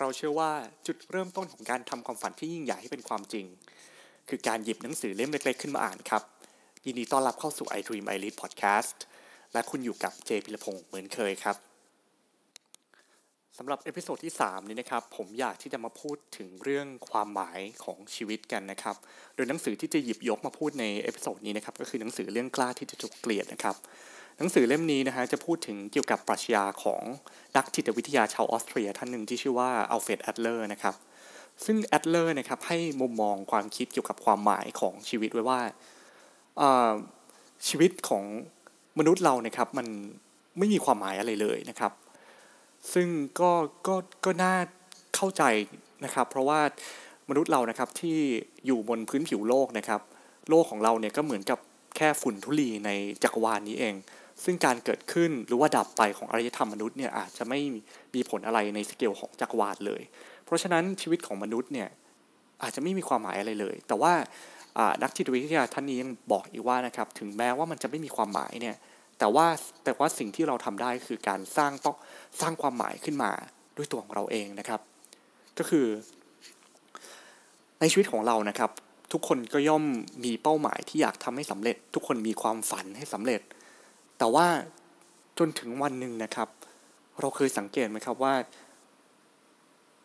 เราเชื่อว่าจุดเริ่มต้นของการทำความฝันที่ยิ่งใหญ่ให้เป็นความจริง คือการหยิบหนังสือเล่มเล็กๆ ขึ้นมาอ่านครับ ยินดีต้อนรับเข้าสู่ i Dream I Lead Podcast และคุณอยู่กับเจพิรพงศ์เหมือนเคยครับสำหรับ episode ที่ 3 นี้นะครับ ผมอยากที่จะมาพูดถึงเรื่องความหมายของชีวิตกันนะครับ โดยหนังสือที่จะหยิบยกมาพูดใน episode นี้นะครับก็คือหนังสือเรื่องกล้าที่จะถูกเกลียดนะครับ หนังสือเล่มนี้นะฮะจะพูดถึงเกี่ยวกับปรัชญาของนักจิตวิทยาชาวออสเตรียท่านหนึ่งที่ชื่อว่าอัลเฟรดแอดเลอร์นะครับซึ่งแอดเลอร์นะครับให้มุมมองความคิดเกี่ยวกับความหมายของชีวิตไว้ว่าชีวิตของมนุษย์เรานะครับมันไม่มีความหมายอะไรเลยนะครับ ซึ่งก็ก็ก็น่าเข้าใจนะครับ เพราะว่ามนุษย์เรานะครับที่อยู่บนพื้นผิวโลกนะครับ โลกของเราเนี่ยก็เหมือนกับแค่ฝุ่นทุลีในจักรวาลนี้เอง ซึ่งการเกิดขึ้นหรือว่าดับไปของอารยธรรมมนุษย์เนี่ยอาจจะไม่มีผลอะไรในสเกลของจักรวาลเลย เพราะฉะนั้นชีวิตของมนุษย์เนี่ยอาจจะไม่มีความหมายอะไรเลย แต่ว่านักจิตวิทยาท่านนี้ยังบอกอีกว่านะครับถึงแม้ว่ามันจะไม่มีความหมายเนี่ยแต่ว่าแต่ว่าสิ่งที่เราทำได้คือการสร้างต้องสร้างความหมายขึ้นมาด้วยตัวของเราเองนะครับ ก็คือ ในชีวิตของเรานะครับ ทุกคนก็ย่อมมีเป้าหมายที่อยากทำให้สำเร็จ ทุกคนมีความฝันให้สำเร็จ แต่ว่าจนถึงวันหนึ่งนะครับ เราเคยสังเกตไหมครับว่า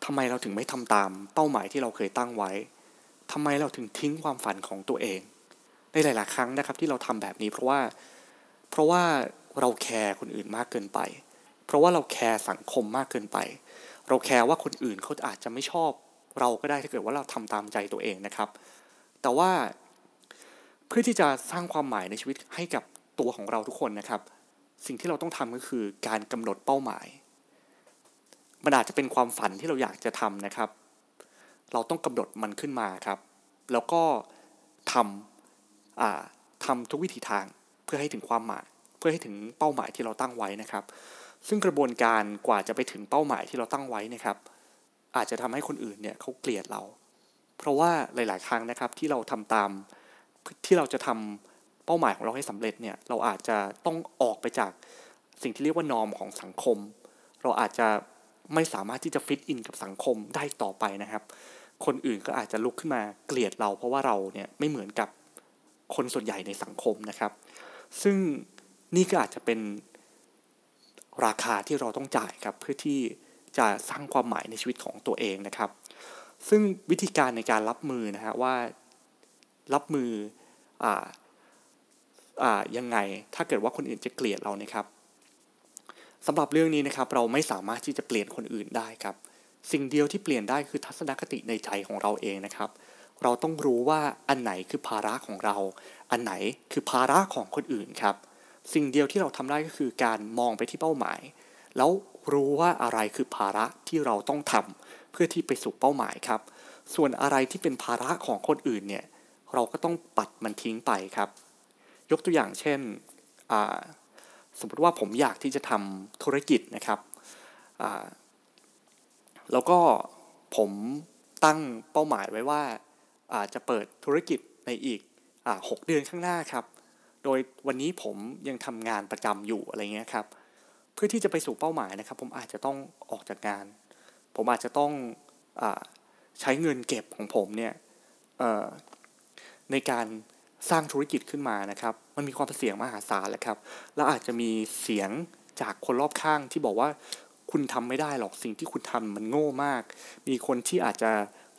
ทำไมเราถึงไม่ทำตามเป้าหมายที่เราเคยตั้งไว้ทำไมเราถึงทิ้งความฝันของตัวเอง ในหลาย ๆ ครั้งนะครับที่เราทำแบบนี้เพราะว่า เพราะว่าเรา care คนอื่นมากเกินไป เพราะว่าเรา care สังคมมากเกินไป เรา care ว่าคนอื่นเขาอาจจะไม่ชอบเราก็ได้ถ้าเกิดว่าเราทำตามใจตัวเองนะครับ แต่ว่าเพื่อที่จะสร้างความหมายในชีวิตให้กับ ตัวของเราทุกคนนะครับ สิ่งที่เราต้องทำก็คือการกำหนดเป้าหมาย มันอาจจะเป็นความฝันที่เราอยากจะทำนะครับ เราต้องกำหนดมันขึ้นมาครับ แล้วก็ทำทำทุกวิถีทางเพื่อให้ถึงความหมาย เพื่อให้ถึงเป้าหมายที่เราตั้งไว้นะครับ ซึ่งกระบวนการกว่าจะไปถึงเป้าหมายที่เราตั้งไว้นะครับ อาจจะทำให้คนอื่นเนี่ยเขาเกลียดเรา เพราะว่าหลาย ๆ ครั้งนะครับที่เราทำตามที่เราจะทำ เป้าหมายของเราให้สำเร็จเนี่ยเราอาจจะต้องออกไปจากสิ่งที่เรียกว่านอมของสังคม เราอาจจะไม่สามารถที่จะฟิตอินกับสังคมได้ต่อไปนะครับ คนอื่นก็อาจจะลุกขึ้นมาเกลียดเรา เพราะว่าเราเนี่ยไม่เหมือนกับคนส่วนใหญ่ในสังคมนะครับ ซึ่งนี่ก็อาจจะเป็นราคาที่เราต้องจ่ายครับเพื่อที่จะสร้างความหมายในชีวิตของตัวเองนะครับ ซึ่งวิธีการในการรับมือนะฮะว่ารับมืออ่า ยังไง ถ้าเกิดว่าคนอื่นจะเกลียดเรานะครับสำหรับเรื่องนี้นะครับเราไม่สามารถที่จะเปลี่ยนคนอื่นได้ครับ สิ่งเดียวที่เปลี่ยนได้คือทัศนคติในใจของเราเองนะครับ เราต้องรู้ว่าอันไหนคือภาระของเรา อันไหนคือภาระของคนอื่นครับ สิ่งเดียวที่เราทำได้ก็คือการมองไปที่เป้าหมาย แล้วรู้ว่าอะไรคือภาระที่เราต้องทำเพื่อที่ไปสู่เป้าหมายครับ ส่วนอะไรที่เป็นภาระของคนอื่นเนี่ยเราก็ต้องปัดมันทิ้งไปครับ ยกตัวอย่างเช่นสมมติว่าผมอยากที่จะทำธุรกิจนะครับ แล้วก็ผมตั้งเป้าหมายไว้ว่าจะเปิดธุรกิจในอีกอหกเดือนข้างหน้าครับ โดยวันนี้ผมยังทำงานประจำอยู่อะไรเงี้ยครับ เพื่อที่จะไปสู่เป้าหมายนะครับ ผมอาจจะต้องออกจากงาน ผมอาจจะต้องอใช้เงินเก็บของผมเนี่ยในการ สร้างธุรกิจขึ้นมานะครับ มันมีความเสี่ยงมหาศาลแหละครับ แล้วอาจจะมีเสียงจากคนรอบข้างที่บอกว่าคุณทำไม่ได้หรอกสิ่งที่คุณทำมันโง่มาก มีคนที่อาจจะ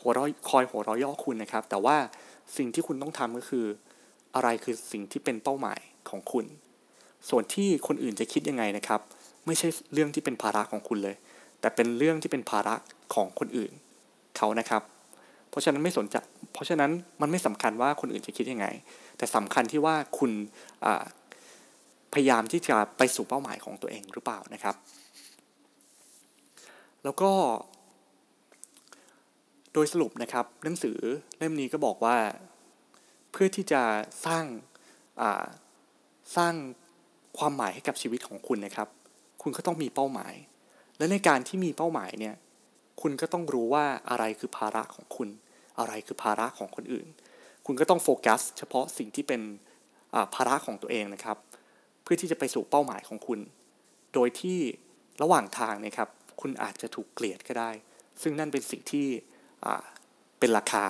หัวร้อยคอยหัวร้อยย่อคุณนะครับ แต่ว่าสิ่งที่คุณต้องทำก็คือ อะไรคือสิ่งที่เป็นเป้าหมายของคุณ ส่วนที่คนอื่นจะคิดยังไงนะครับ ไม่ใช่เรื่องที่เป็นภาระของคุณเลย แต่เป็นเรื่องที่เป็นภาระของคนอื่นเขานะครับ เพราะฉะนั้นไม่สนใจ เพราะฉะนั้นมันไม่สำคัญว่าคนอื่นจะคิดยังไง แต่สำคัญที่ว่าคุณพยายามที่จะไปสู่เป้าหมายของตัวเองหรือเปล่านะครับ แล้วก็ โดยสรุปนะครับหนังสือเล่มนี้ก็บอกว่า เพื่อที่จะสร้างสร้างความหมายให้กับชีวิตของคุณนะครับ คุณก็ต้องมีเป้าหมาย และในการที่มีเป้าหมายเนี่ย คุณก็ต้องรู้ว่าอะไรคือภาระของคุณ อะไรคือภาระของคนอื่น คุณก็ต้องโฟกัส เฉพาะสิ่งที่เป็นภาระของตัวเองนะครับ เพื่อที่จะไปสู่เป้าหมายของคุณ โดยที่ระหว่างทางนะครับ คุณอาจจะถูกเกลียดก็ได้ ซึ่งนั่นเป็นสิ่งที่เป็นราคา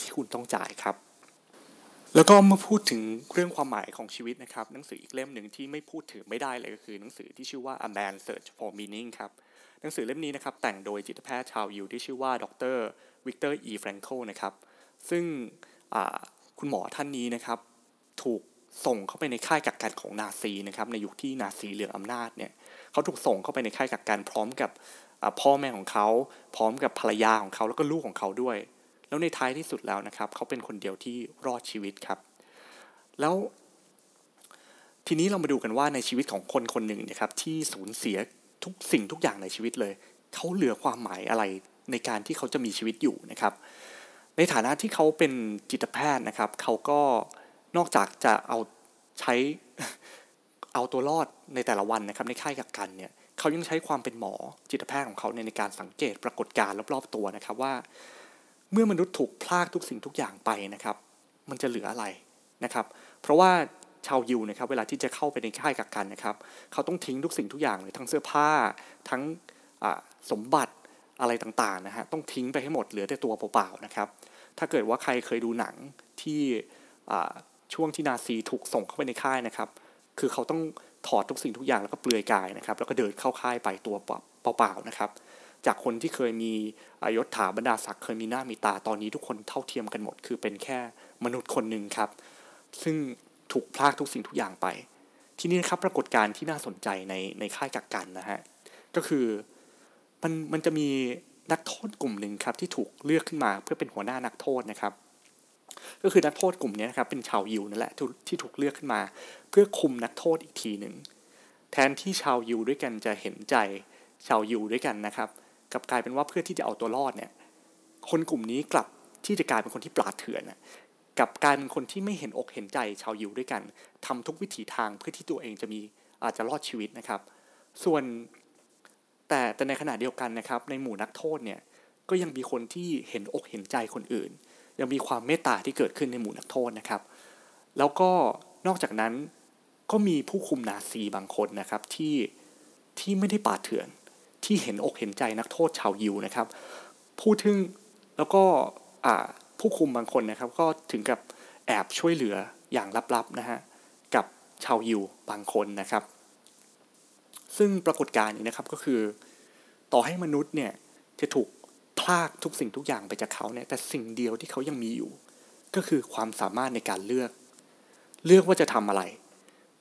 ที่คุณต้องจ่ายครับ แล้วก็มาพูดถึงเรื่องความหมายของชีวิตนะครับ หนังสืออีกเล่มหนึ่งที่ไม่พูดถึงไม่ได้เลยก็คือหนังสือที่ชื่อว่า A Man Search for Meaning ครับหนังสือเล่มนี้นะครับแต่งโดยจิตแพทย์ชาวยิวที่ชื่อว่าดร วิกเตอร์อีแฟรงเคิลนะครับ ซึ่งคุณหมอท่านนี้นะครับ ถูกส่งเข้าไปในค่ายกักกันของนาซีนะครับ ในยุคที่นาซีเรืองอำนาจเนี่ยเขาถูกส่งเข้าไปในค่ายกักกันพร้อมกับพ่อแม่ของเขา พร้อมกับภรรยาของเขาแล้วก็ลูกของเขาด้วย แล้วในท้ายที่สุดแล้วนะครับ เขาเป็นคนเดียวที่รอดชีวิตครับ แล้วทีนี้เรามาดูกันว่าในชีวิตของคนคนหนึ่งนะครับที่สูญเสียทุกสิ่งทุกอย่างในชีวิตเลย เขาเหลือความหมายอะไร ในการที่เขาจะมีชีวิตอยู่นะครับ ในฐานะที่เขาเป็นจิตแพทย์นะครับ เขาก็นอกจากจะเอาใช้เอาตัวรอดในแต่ละวันนะครับ ในค่ายกักกันเนี่ยเขายังใช้ความเป็นหมอจิตแพทย์ของเขาในการสังเกตปรากฏการณ์รอบๆตัวนะครับว่า เมื่อมนุษย์ถูกพลากทุกสิ่งทุกอย่างไปนะครับ มันจะเหลืออะไรนะครับ เพราะว่าชาวยิวนะครับเวลาที่จะเข้าไปในค่ายกักกันนะครับ เขาต้องทิ้งทุกสิ่งทุกอย่างเลยทั้งเสื้อผ้าทั้งสมบัติ อะไรต่างๆนะฮะต้องทิ้งไปให้หมดเหลือแต่ตัวเปล่าๆนะครับ ถ้าเกิดว่าใครเคยดูหนังที่ช่วงที่นาซีถูกส่งเข้าไปในค่ายนะครับ คือเขาต้องถอดทุกสิ่งทุกอย่างแล้วก็เปลือยกายนะครับ แล้วก็เดินเข้าค่ายไปตัวเปล่าๆนะครับ จากคนที่เคยมียศถาบรรดาศักดิ์เคยมีหน้ามีตาตอนนี้ทุกคนเท่าเทียมกันหมด คือเป็นแค่มนุษย์คนหนึ่งครับ ซึ่งถูกพลากทุกสิ่งทุกอย่างไป ที่นี่นะครับปรากฏการณ์ที่น่าสนใจในในค่ายกักกันนะฮะก็คือ มันมันจะมีนักโทษกลุ่มหนึ่งครับที่ถูกเลือกขึ้นมาเพื่อเป็นหัวหน้านักโทษนะครับ ก็คือนักโทษกลุ่มนี้นะครับเป็นชาวยิวนั่นแหละที่ถูกเลือกขึ้นมา เพื่อคุมนักโทษอีกทีหนึ่งแทนที่ชาวยิวด้วยกันจะเห็นใจชาวยิวด้วยกันนะครับกับกลายเป็นว่าเพื่อที่จะเอาตัวรอดเนี่ยคนกลุ่มนี้กลับที่จะกลายเป็นคนที่ปราดเถื่อนกับกลายเป็นคนที่ไม่เห็นอกเห็นใจชาวยิวด้วยกันทำทุกวิถีทางเพื่อที่ตัวเองจะมีอาจจะรอดชีวิตนะครับ ส่วน แต่แต่ในขณะเดียวกันนะครับ ในหมู่นักโทษเนี่ยก็ยังมีคนที่เห็นอกเห็นใจคนอื่น ยังมีความเมตตาที่เกิดขึ้นในหมู่นักโทษนะครับ แล้วก็นอกจากนั้นก็มีผู้คุมนาซีบางคนนะครับที่ที่ไม่ได้ปาดเถื่อน ที่เห็นอกเห็นใจนักโทษชาวยิวนะครับ พูดถึงแล้วก็ผู้คุมบางคนนะครับ ก็ถึงกับแอบช่วยเหลืออย่างลับๆนะฮะกับชาวยิวบางคนนะครับ ซึ่งปรากฏการณ์นี้นะครับก็คือ ต่อให้มนุษย์เนี่ยจะถูกพลากทุกสิ่งทุกอย่างไปจากเขาเนี่ยแต่สิ่งเดียวที่เขายังมีอยู่ ก็คือความสามารถในการเลือก เลือกว่าจะทำอะไร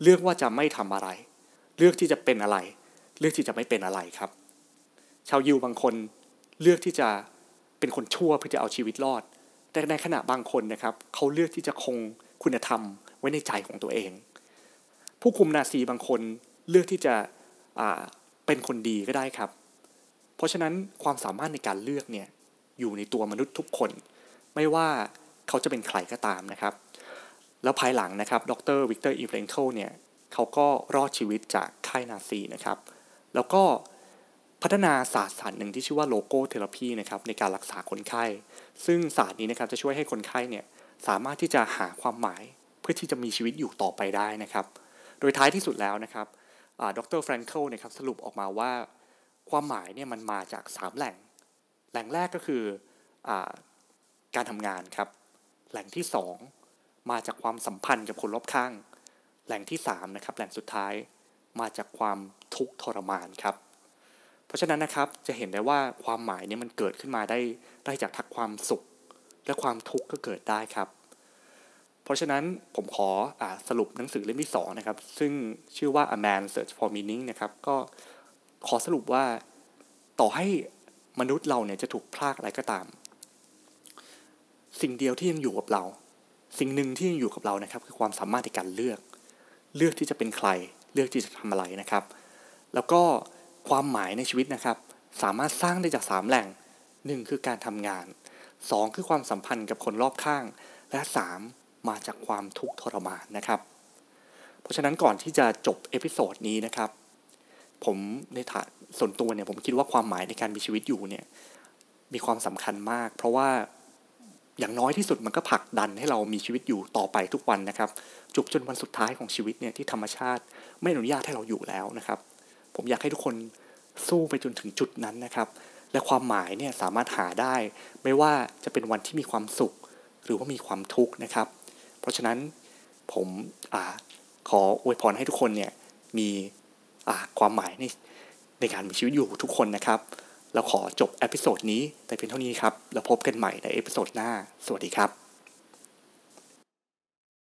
เลือกว่าจะไม่ทำอะไร เลือกที่จะเป็นอะไร เลือกที่จะไม่เป็นอะไรครับ ชาวยิวบางคนเลือกที่จะเป็นคนชั่วเพื่อจะเอาชีวิตรอด แต่ในขณะบางคนนะครับ เขาเลือกที่จะคงคุณธรรมไว้ในใจของตัวเอง ผู้คุมนาซีบางคนเลือกที่จะ เป็นคนดีก็ได้ครับ เพราะฉะนั้นความสามารถในการเลือกเนี่ยอยู่ในตัวมนุษย์ทุกคน ไม่ว่าเขาจะเป็นใครก็ตามนะครับ แล้วภายหลังนะครับดรวิกเตอร์อีแฟรงเคิลเนี่ยเขาก็รอดชีวิตจากค่ายนาซีนะครับ แล้วก็พัฒนาศาสตร์ศาสตร์หนึ่งที่ชื่อว่า logotherapy นะครับในการรักษาคนไข้ ซึ่งศาสตร์นี้นะครับจะช่วยให้คนไข้เนี่ยสามารถที่จะหาความหมายเพื่อที่จะมีชีวิตอยู่ต่อไปได้นะครับ โดยท้ายที่สุดแล้วนะครับ ดรแฟรงเคิลนะครับสรุปออกมาว่าความหมายเนี่ยมันมาจาก 3 แหล่ง แหล่งแรกก็คืออการทำงานครับ แหล่งที่ 2 มาจากความสัมพันธ์กับคนรอบข้าง แหล่งที่3นะครับแหล่งสุดท้ายมาจากความทุกข์ทรมานครับ เพราะฉะนั้นนะครับจะเห็นได้ว่าความหมายเนี่ยมันเกิดขึ้นมาได้ได้จากทักความสุข และความทุกข์ก็เกิดได้ครับ ราะฉะนั้นผมขออสรุปหนังสือเล่มที่2นะครับ ซึ่งชื่อว่า A Man Search for Meaning นะครับก็ขอสรุปว่าต่อให้มนุษย์เราเนี่ยจะถูกพลากอะไรก็ตาม สิ่งเดียวที่ยังอยู่กับเรา สิ่งหนึ่งที่ยังอยู่กับเรานะครับ คือความสามารถในการเลือก เลือกที่จะเป็นใคร เลือกที่จะทำอะไรนะครับ แล้วก็ความหมายในชีวิตนะครับ สามารถสร้างได้จาก 3 แหล่งหนึ่งคือการทำงาน 2 คือความสัมพันธ์กับคนรอบข้าง และ 3 มาจากความทุกข์ทรมานนะครับ เพราะฉะนั้นก่อนที่จะจบ episode นี้นะครับ ผมในฐานส่วนตัวเนี่ยผมคิดว่าความหมายในการมีชีวิตอยู่เนี่ยมีความสำคัญมาก เพราะว่าอย่างน้อยที่สุดมันก็ผลักดันให้เรามีชีวิตอยู่ต่อไปทุกวันนะครับจวบจนวันสุดท้ายของชีวิตเนี่ยที่ธรรมชาติไม่อนุญาตให้เราอยู่แล้วนะครับ ผมอยากให้ทุกคนสู้ไปจนถึงจุดนั้นนะครับ และความหมายเนี่ยสามารถหาได้ ไม่ว่าจะเป็นวันที่มีความสุข หรือว่ามีความทุกข์นะครับ เพราะฉะนั้นผมอขออวยพรให้ทุกคนเนี่ยมีความหมายในในการมีชีวิตอยู่ทุกคนนะครับแล้วขอจบ episode นี้แต่เพียงเท่านี้ครับ แล้วพบกันใหม่ใน episode หน้า สวัสดีครับ